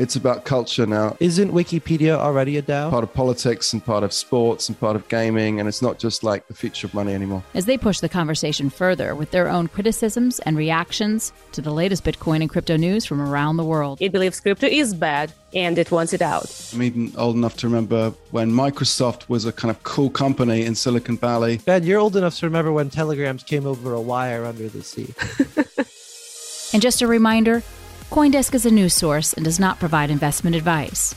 It's about culture now. Isn't Wikipedia already a DAO? Part of politics and part of sports and part of gaming, and it's not just like the future of money anymore. As they push the conversation further with their own criticisms and reactions to the latest Bitcoin and crypto news from around the world. It believes crypto is bad and it wants it out. I'm even old enough to remember when Microsoft was a kind of cool company in Silicon Valley. Ben, you're old enough to remember when telegrams came over a wire under the sea. and just a reminder Coindesk is a news source and does not provide investment advice.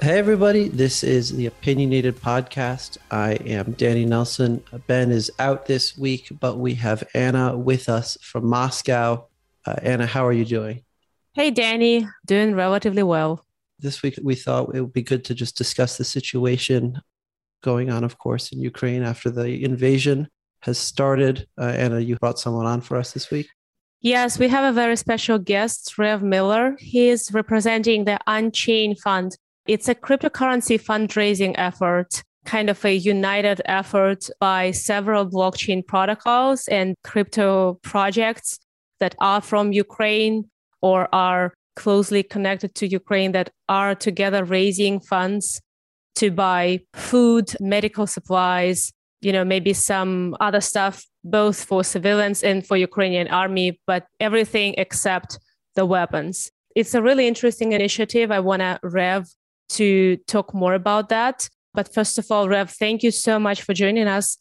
Hey, everybody, this is the Opinionated Podcast. I am Danny Nelson. Ben is out this week, but we have Anna with us from Moscow. Uh, Anna, how are you doing? Hey, Danny, doing relatively well. This week, we thought it would be good to just discuss the situation going on, of course, in Ukraine after the invasion has started. Uh, Anna, you brought someone on for us this week. Yes, we have a very special guest, Rev Miller. He is representing the Unchain Fund. It's a cryptocurrency fundraising effort, kind of a united effort by several blockchain protocols and crypto projects that are from Ukraine or are closely connected to Ukraine that are together raising funds to buy food, medical supplies, you know, maybe some other stuff, both for civilians and for Ukrainian army, but everything except the weapons. It's a really interesting initiative. I want to Rev to talk more about that. But first of all, Rev, thank you so much for joining us.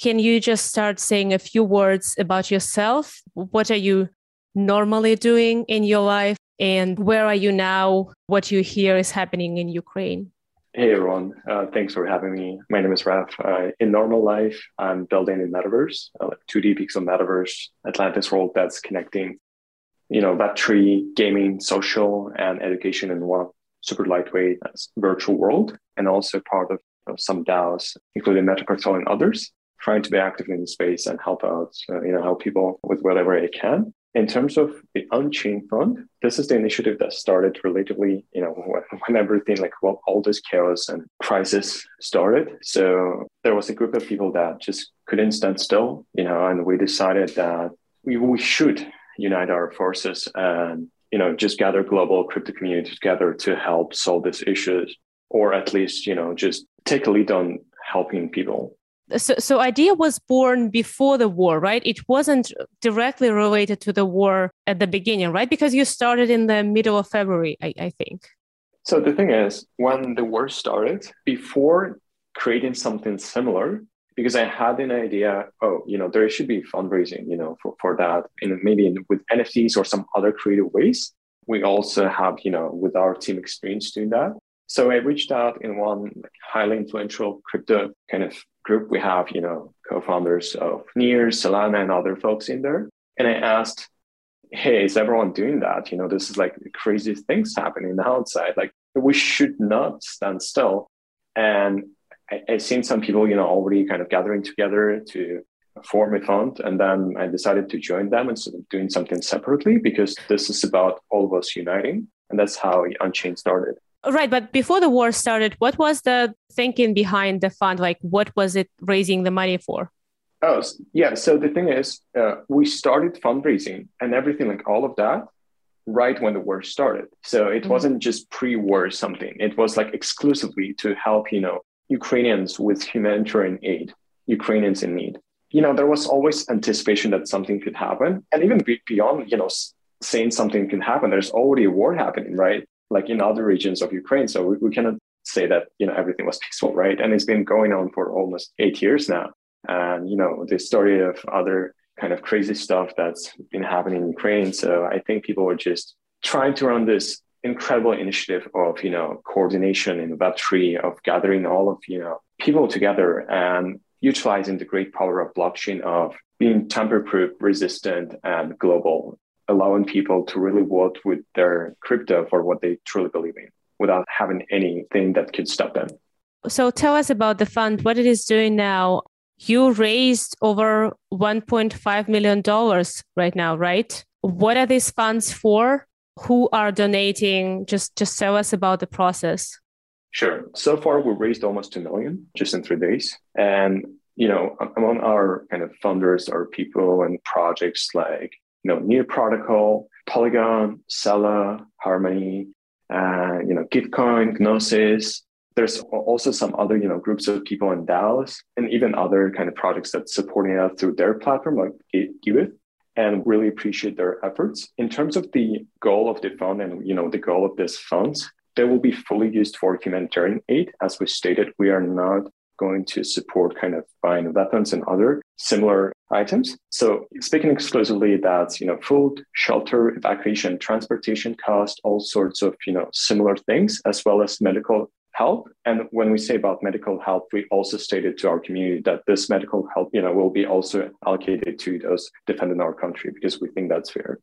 Can you just start saying a few words about yourself? What are you normally doing in your life? And where are you now? What you hear is happening in Ukraine? Hey everyone, uh, thanks for having me. My name is Raf. Uh, in normal life, I'm building a metaverse, uh, like 2D pixel metaverse, Atlantis world that's connecting, you know, Web3, gaming, social, and education in one super lightweight uh, virtual world, and also part of, some DAOs, including Metapractal and others, trying to be active in the space and help out, uh, you know, help people with whatever I can. In terms of the Unchained Fund, this is the initiative that started relatively, you know, when, when everything like well, all this chaos and crisis started. So there was a group of people that just couldn't stand still, you know, and we decided that we, we should unite our forces and, you know, just gather global crypto community together to help solve these issues, or at least, you know, just take a lead on helping people so, so idea was born before the war right? It wasn't directly related to the war at the beginning right? Because you started in the middle of february i, I think. So the thing is when the war started before creating something similar because i had an idea oh you know there should be fundraising you know for, for that and maybe with nfts or some other creative ways. We also have you know with our team experience doing that so I reached out in one highly influential crypto kind of group. We have, you know, co-founders of Near, Solana, and other folks in there. And I asked, hey, is everyone doing that? You know, this is like crazy things happening outside. Like we should not stand still. And I, I've seen some people, you know, already kind of gathering together to form a fund. And then I decided to join them instead of doing something separately because this is about all of us uniting. And that's how Unchained started. Right. But before the war started, what was the thinking behind the fund? Like, what was it raising the money for? Oh, yeah. So the thing is, uh, we started fundraising and everything, like all of that, right when the war started. So it mm-hmm. wasn't just pre war something, it was like exclusively to help, you know, Ukrainians with humanitarian aid, Ukrainians in need. You know, there was always anticipation that something could happen. And even beyond, you know, saying something can happen, there's already a war happening, right? Like in other regions of Ukraine. So we, we cannot say that you know everything was peaceful, right? And it's been going on for almost eight years now. And you know the story of other kind of crazy stuff that's been happening in Ukraine. So I think people are just trying to run this incredible initiative of you know coordination in Web three of gathering all of you know people together and utilizing the great power of blockchain of being tamper proof, resistant, and global allowing people to really vote with their crypto for what they truly believe in without having anything that could stop them. So tell us about the fund, what it is doing now. You raised over $1.5 million right now, right? What are these funds for? who are donating? Just just tell us about the process. Sure. So far, we've raised almost 2 million just in three days. And, you know, among our kind of funders are people and projects like, you know, Near Protocol, Polygon, Celo, Harmony, uh, you know, Gitcoin, Gnosis. There's also some other, you know, groups of people in DAOs and even other kind of projects that's supporting us through their platform, like Giveth and really appreciate their efforts. In terms of the goal of the fund and you know the goal of this funds, they will be fully used for humanitarian aid. As we stated, we are not going to support kind of buying weapons and other similar items. So speaking exclusively that's, you know, food, shelter, evacuation, transportation cost, all sorts of, you know, similar things, as well as medical help. And when we say about medical help, we also stated to our community that this medical help, you know, will be also allocated to those defending our country because we think that's fair.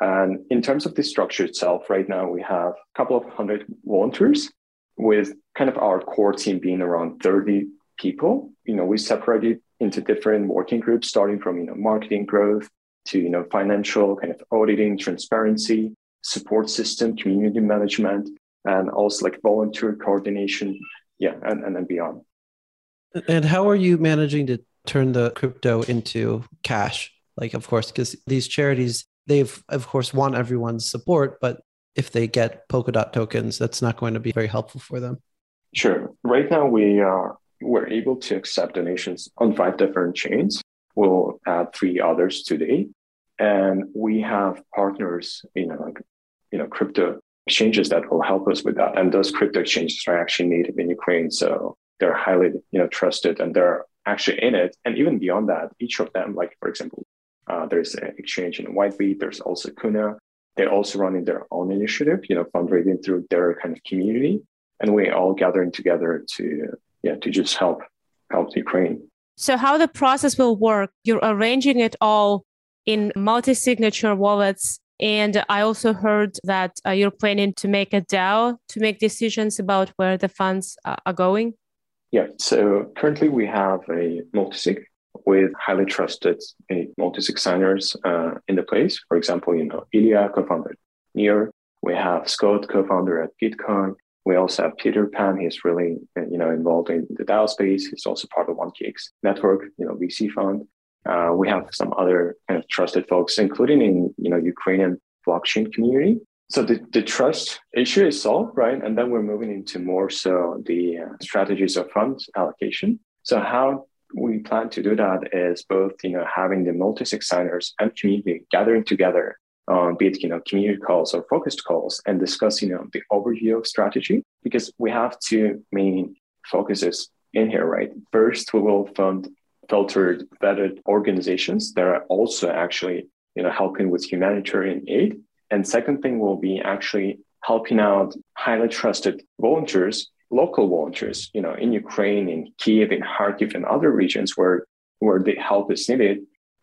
And in terms of the structure itself, right now we have a couple of hundred volunteers with kind of our core team being around 30 people. You know, we separated into different working groups, starting from, you know, marketing growth to, you know, financial kind of auditing, transparency, support system, community management, and also like volunteer coordination. Yeah, and, and then beyond. And how are you managing to turn the crypto into cash? Like, of course, because these charities they've of course want everyone's support but if they get polkadot tokens that's not going to be very helpful for them. Sure. Right now we are we're able to accept donations on five different chains. We'll add three others today. And we have partners you know like you know crypto exchanges that will help us with that. And those crypto exchanges are actually native in ukraine so they're highly you know trusted and they're actually in it. And even beyond that each of them like for example uh, there's an exchange in Whitebit. There's also Kuna. They're also running their own initiative, you know, fundraising through their kind of community, and we're all gathering together to yeah to just help help Ukraine. So how the process will work? You're arranging it all in multi-signature wallets, and I also heard that uh, you're planning to make a DAO to make decisions about where the funds uh, are going. Yeah. So currently we have a multi-sig with highly trusted multi-sig signers uh, in the place. For example, you know, Ilya co-founded Near. We have Scott, co-founder at Gitcoin. We also have Peter Pan. He's really, you know, involved in the DAO space. He's also part of 1KX network, you know, VC fund. Uh, we have some other kind of trusted folks, including in, you know, Ukrainian blockchain community. So the, the trust issue is solved, right? And then we're moving into more so the uh, strategies of funds allocation. So how we plan to do that is both, you know, having the multi-sig signers and community gathering together on be it, you know, community calls or focused calls and discuss, you know, the overview of strategy because we have two main focuses in here, right? First, we will fund filtered, vetted organizations that are also actually, you know, helping with humanitarian aid. And second thing will be actually helping out highly trusted volunteers local volunteers, you know, in Ukraine, in Kiev, in Kharkiv, and other regions where where the help is needed,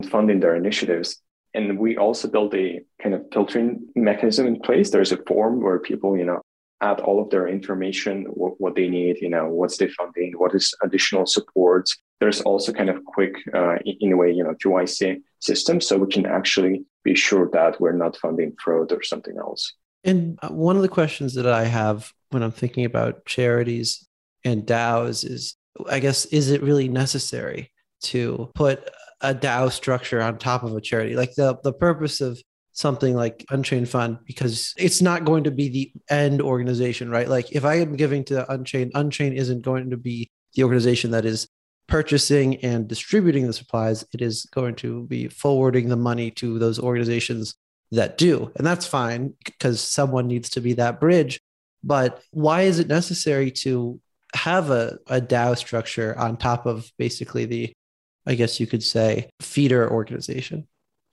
funding their initiatives. And we also built a kind of filtering mechanism in place. There's a form where people, you know, add all of their information, what, what they need, you know, what's the funding, what is additional supports. There's also kind of quick, uh, in a way, you know, KYC system, so we can actually be sure that we're not funding fraud or something else. And uh, one of the questions that I have when I'm thinking about charities and DAOs is I guess, is it really necessary to put a DAO structure on top of a charity? Like the, the purpose of something like Unchained Fund, because it's not going to be the end organization, right? Like if I am giving to Unchained, Unchained isn't going to be the organization that is purchasing and distributing the supplies. It is going to be forwarding the money to those organizations that do. And that's fine because someone needs to be that bridge. But why is it necessary to have a, a DAO structure on top of basically the, I guess you could say, feeder organization?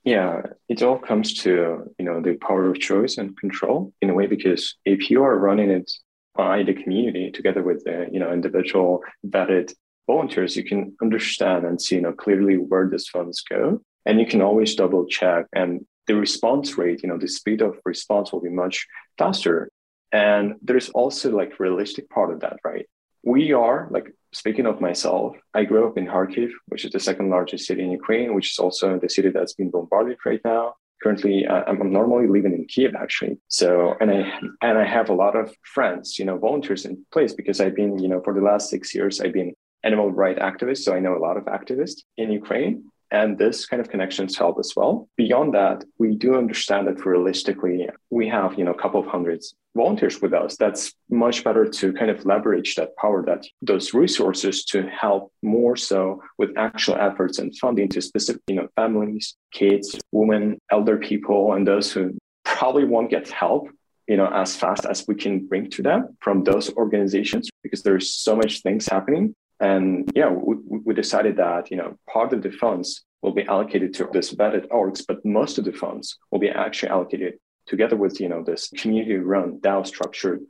Yeah, it all comes to you know the power of choice and control in a way because if you are running it by the community together with the you know individual vetted volunteers, you can understand and see you know clearly where these funds go, and you can always double check and the response rate, you know, the speed of response will be much faster. And there's also like realistic part of that, right? We are like speaking of myself, I grew up in Kharkiv, which is the second largest city in Ukraine, which is also the city that's been bombarded right now. currently I'm normally living in Kiev actually. So and I and I have a lot of friends, you know, volunteers in place because I've been, you know, for the last six years I've been animal rights activist. So I know a lot of activists in Ukraine. And this kind of connections help as well. Beyond that, we do understand that realistically, we have, you know, a couple of hundreds volunteers with us. That's much better to kind of leverage that power, that those resources to help more so with actual efforts and funding to specific, you know, families, kids, women, elder people, and those who probably won't get help you know as fast as we can bring to them from those organizations because there's so much things happening and yeah, we, we decided that, you know, part of the funds will be allocated to this vetted orgs, but most of the funds will be actually allocated together with, you know, this community run DAO structured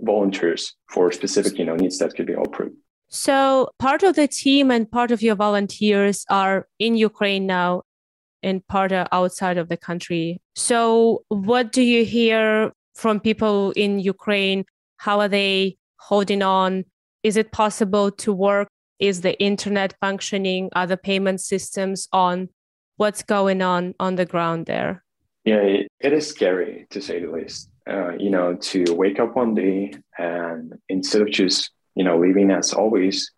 volunteers for specific, you know, needs that could be approved. So part of the team and part of your volunteers are in Ukraine now and part are outside of the country. So what do you hear from people in Ukraine? How are they holding on? Is it possible to work? Is the internet functioning? Are the payment systems on? What's going on on the ground there? Yeah, it, it is scary to say the least. Uh, you know, to wake up one day and instead of just, you know, living as always,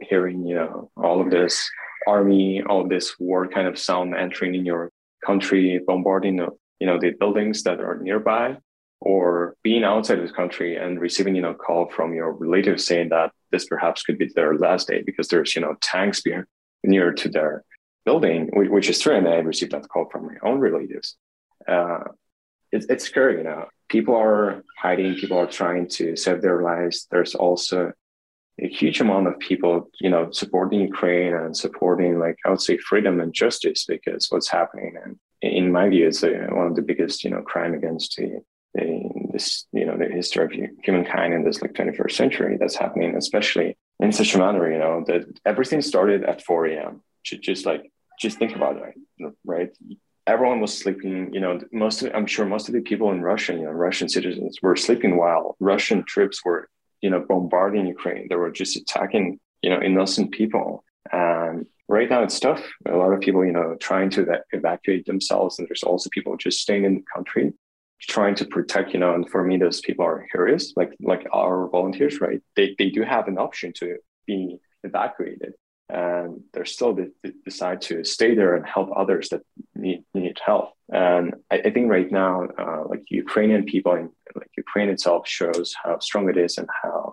hearing, you know, all of this army, all this war kind of sound entering in your country, bombarding, you know, the buildings that are nearby, or being outside of the country and receiving you know call from your relatives saying that this perhaps could be their last day because there's you know tanks near to their building which is true and i received that call from my own relatives. Uh, it, it's scary you know. People are hiding people are trying to save their lives. There's also a huge amount of people you know supporting ukraine and supporting like i would say freedom and justice because what's happening and in my view it's a, one of the biggest you know crime against the, this you know the history of humankind in this like 21st century that's happening especially in such a manner you know that everything started at 4 a.m just like just think about it right? Everyone was sleeping you know most of, i'm sure most of the people in russia you know russian citizens were sleeping while russian troops were you know bombarding ukraine. They were just attacking you know innocent people. And right now it's tough. A lot of people you know trying to evacuate themselves and there's also people just staying in the country trying to protect, you know, and for me, those people are heroes, like like our volunteers, right? They they do have an option to be evacuated, and they're still decide to stay there and help others that need need help. And I, I think right now, uh, like Ukrainian people and like Ukraine itself shows how strong it is and how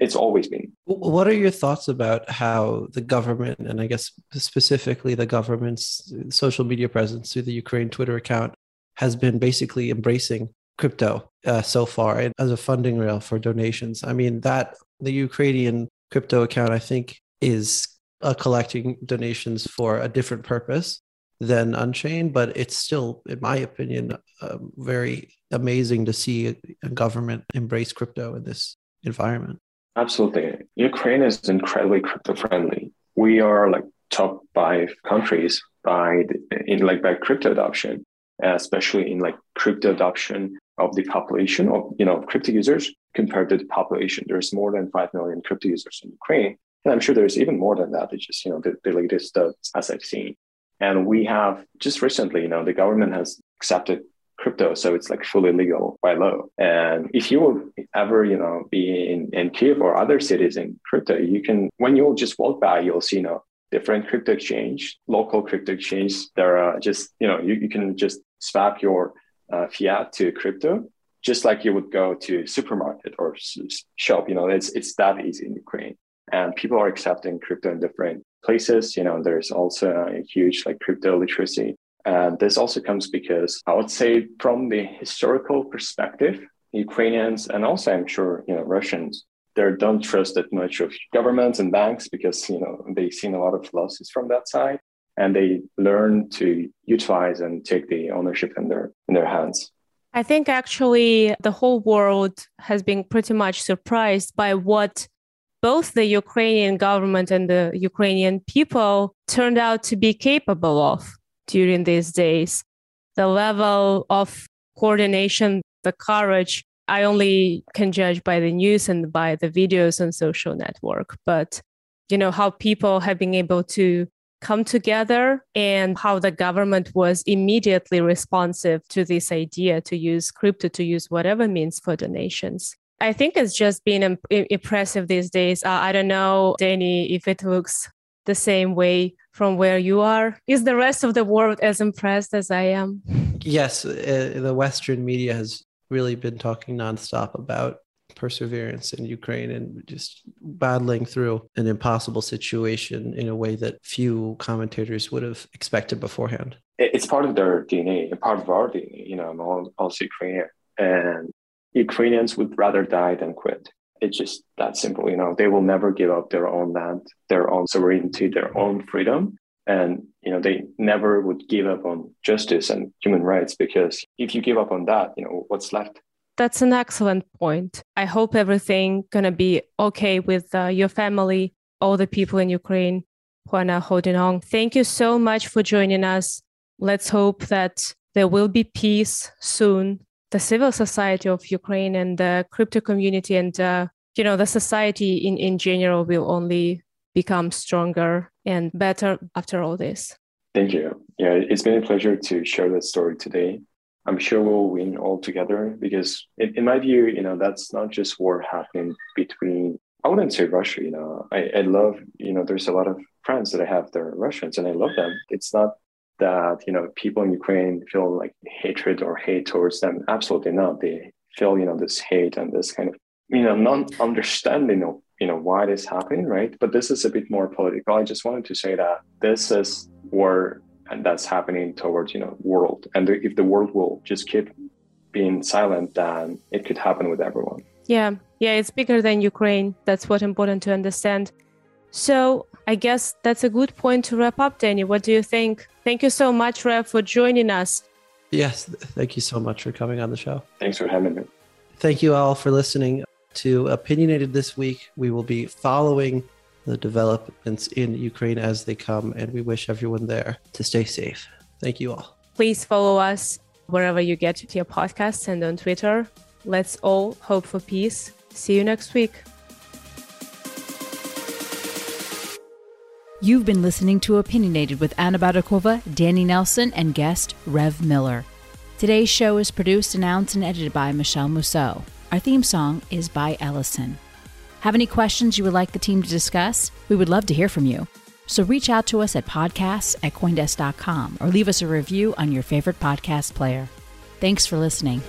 it's always been. What are your thoughts about how the government, and I guess specifically the government's social media presence through the Ukraine Twitter account, has been basically embracing crypto uh, so far as a funding rail for donations. I mean, that the Ukrainian crypto account, I think, is uh, collecting donations for a different purpose than Unchained, but it's still, in my opinion, uh, very amazing to see a government embrace crypto in this environment. Absolutely. Ukraine is incredibly crypto friendly. We are like top five countries by in like by crypto adoption especially in like crypto adoption of the population of you know crypto users compared to the population. There's more than five million crypto users in Ukraine, and I'm sure there's even more than that. It's just you know the, the latest uh, as I've seen. And we have just recently, you know, the government has accepted crypto, so it's like fully legal by law. And if you will ever, you know, be in, in Kiev or other cities in crypto, you can when you will just walk by, you'll see, you know, different crypto exchange, local crypto exchange. There are just, you know, you, you can just swap your uh, fiat to crypto, just like you would go to supermarket or shop. You know, it's it's that easy in Ukraine, and people are accepting crypto in different places. You know, there's also a huge like crypto literacy. And this also comes because I would say from the historical perspective, Ukrainians and also I'm sure you know Russians they don't trust that much of governments and banks because you know they've seen a lot of losses from that side and they learn to utilize and take the ownership in their in their hands. I think actually the whole world has been pretty much surprised by what both the ukrainian government and the ukrainian people turned out to be capable of during these days. The level of coordination the courage I only can judge by the news and by the videos on social network, but you know how people have been able to come together and how the government was immediately responsive to this idea to use crypto, to use whatever means for donations. I think it's just been impressive these days. Uh, I don't know, Danny, if it looks the same way from where you are. Is the rest of the world as impressed as I am? Yes, uh, the Western media has really been talking nonstop about perseverance in Ukraine and just battling through an impossible situation in a way that few commentators would have expected beforehand. It's part of their DNA, part of our DNA. You know, I'm all, also Ukrainian, and Ukrainians would rather die than quit. It's just that simple. You know, they will never give up their own land, their own sovereignty, their own freedom. And, you know, they never would give up on justice and human rights because if you give up on that, you know, what's left? That's an excellent point. I hope everything gonna be okay with uh, your family, all the people in Ukraine who are now holding on. Thank you so much for joining us. Let's hope that there will be peace soon the civil society of Ukraine and the crypto community and uh, you know the society in, in general will only become stronger and better after all this. Thank you. Yeah, it's been a pleasure to share that story today. I'm sure we'll win all together because, in, in my view, you know, that's not just war happening between. I wouldn't say Russia. You know, I, I love. You know, there's a lot of friends that I have that are Russians, and I love them. It's not that you know people in Ukraine feel like hatred or hate towards them. Absolutely not. They feel you know this hate and this kind of you know non-understanding of you know why this happening, right? But this is a bit more political. I just wanted to say that this is war and that's happening towards you know world, and if the world will just keep being silent, then it could happen with everyone. Yeah, yeah, it's bigger than Ukraine. That's what important to understand. So I guess that's a good point to wrap up, Danny. What do you think? Thank you so much, Rev, for joining us. Yes, thank you so much for coming on the show. Thanks for having me. Thank you all for listening to Opinionated this week. We will be following the developments in Ukraine as they come, and we wish everyone there to stay safe. Thank you all. Please follow us wherever you get your podcasts and on Twitter. Let's all hope for peace. See you next week. You've been listening to Opinionated with Anna Baydakova, Danny Nelson, and guest Rev Miller. Today's show is produced, announced, and edited by Michelle Mousseau. Our theme song is by Ellison. Have any questions you would like the team to discuss? We would love to hear from you. So reach out to us at podcasts at Coindesk.com or leave us a review on your favorite podcast player. Thanks for listening.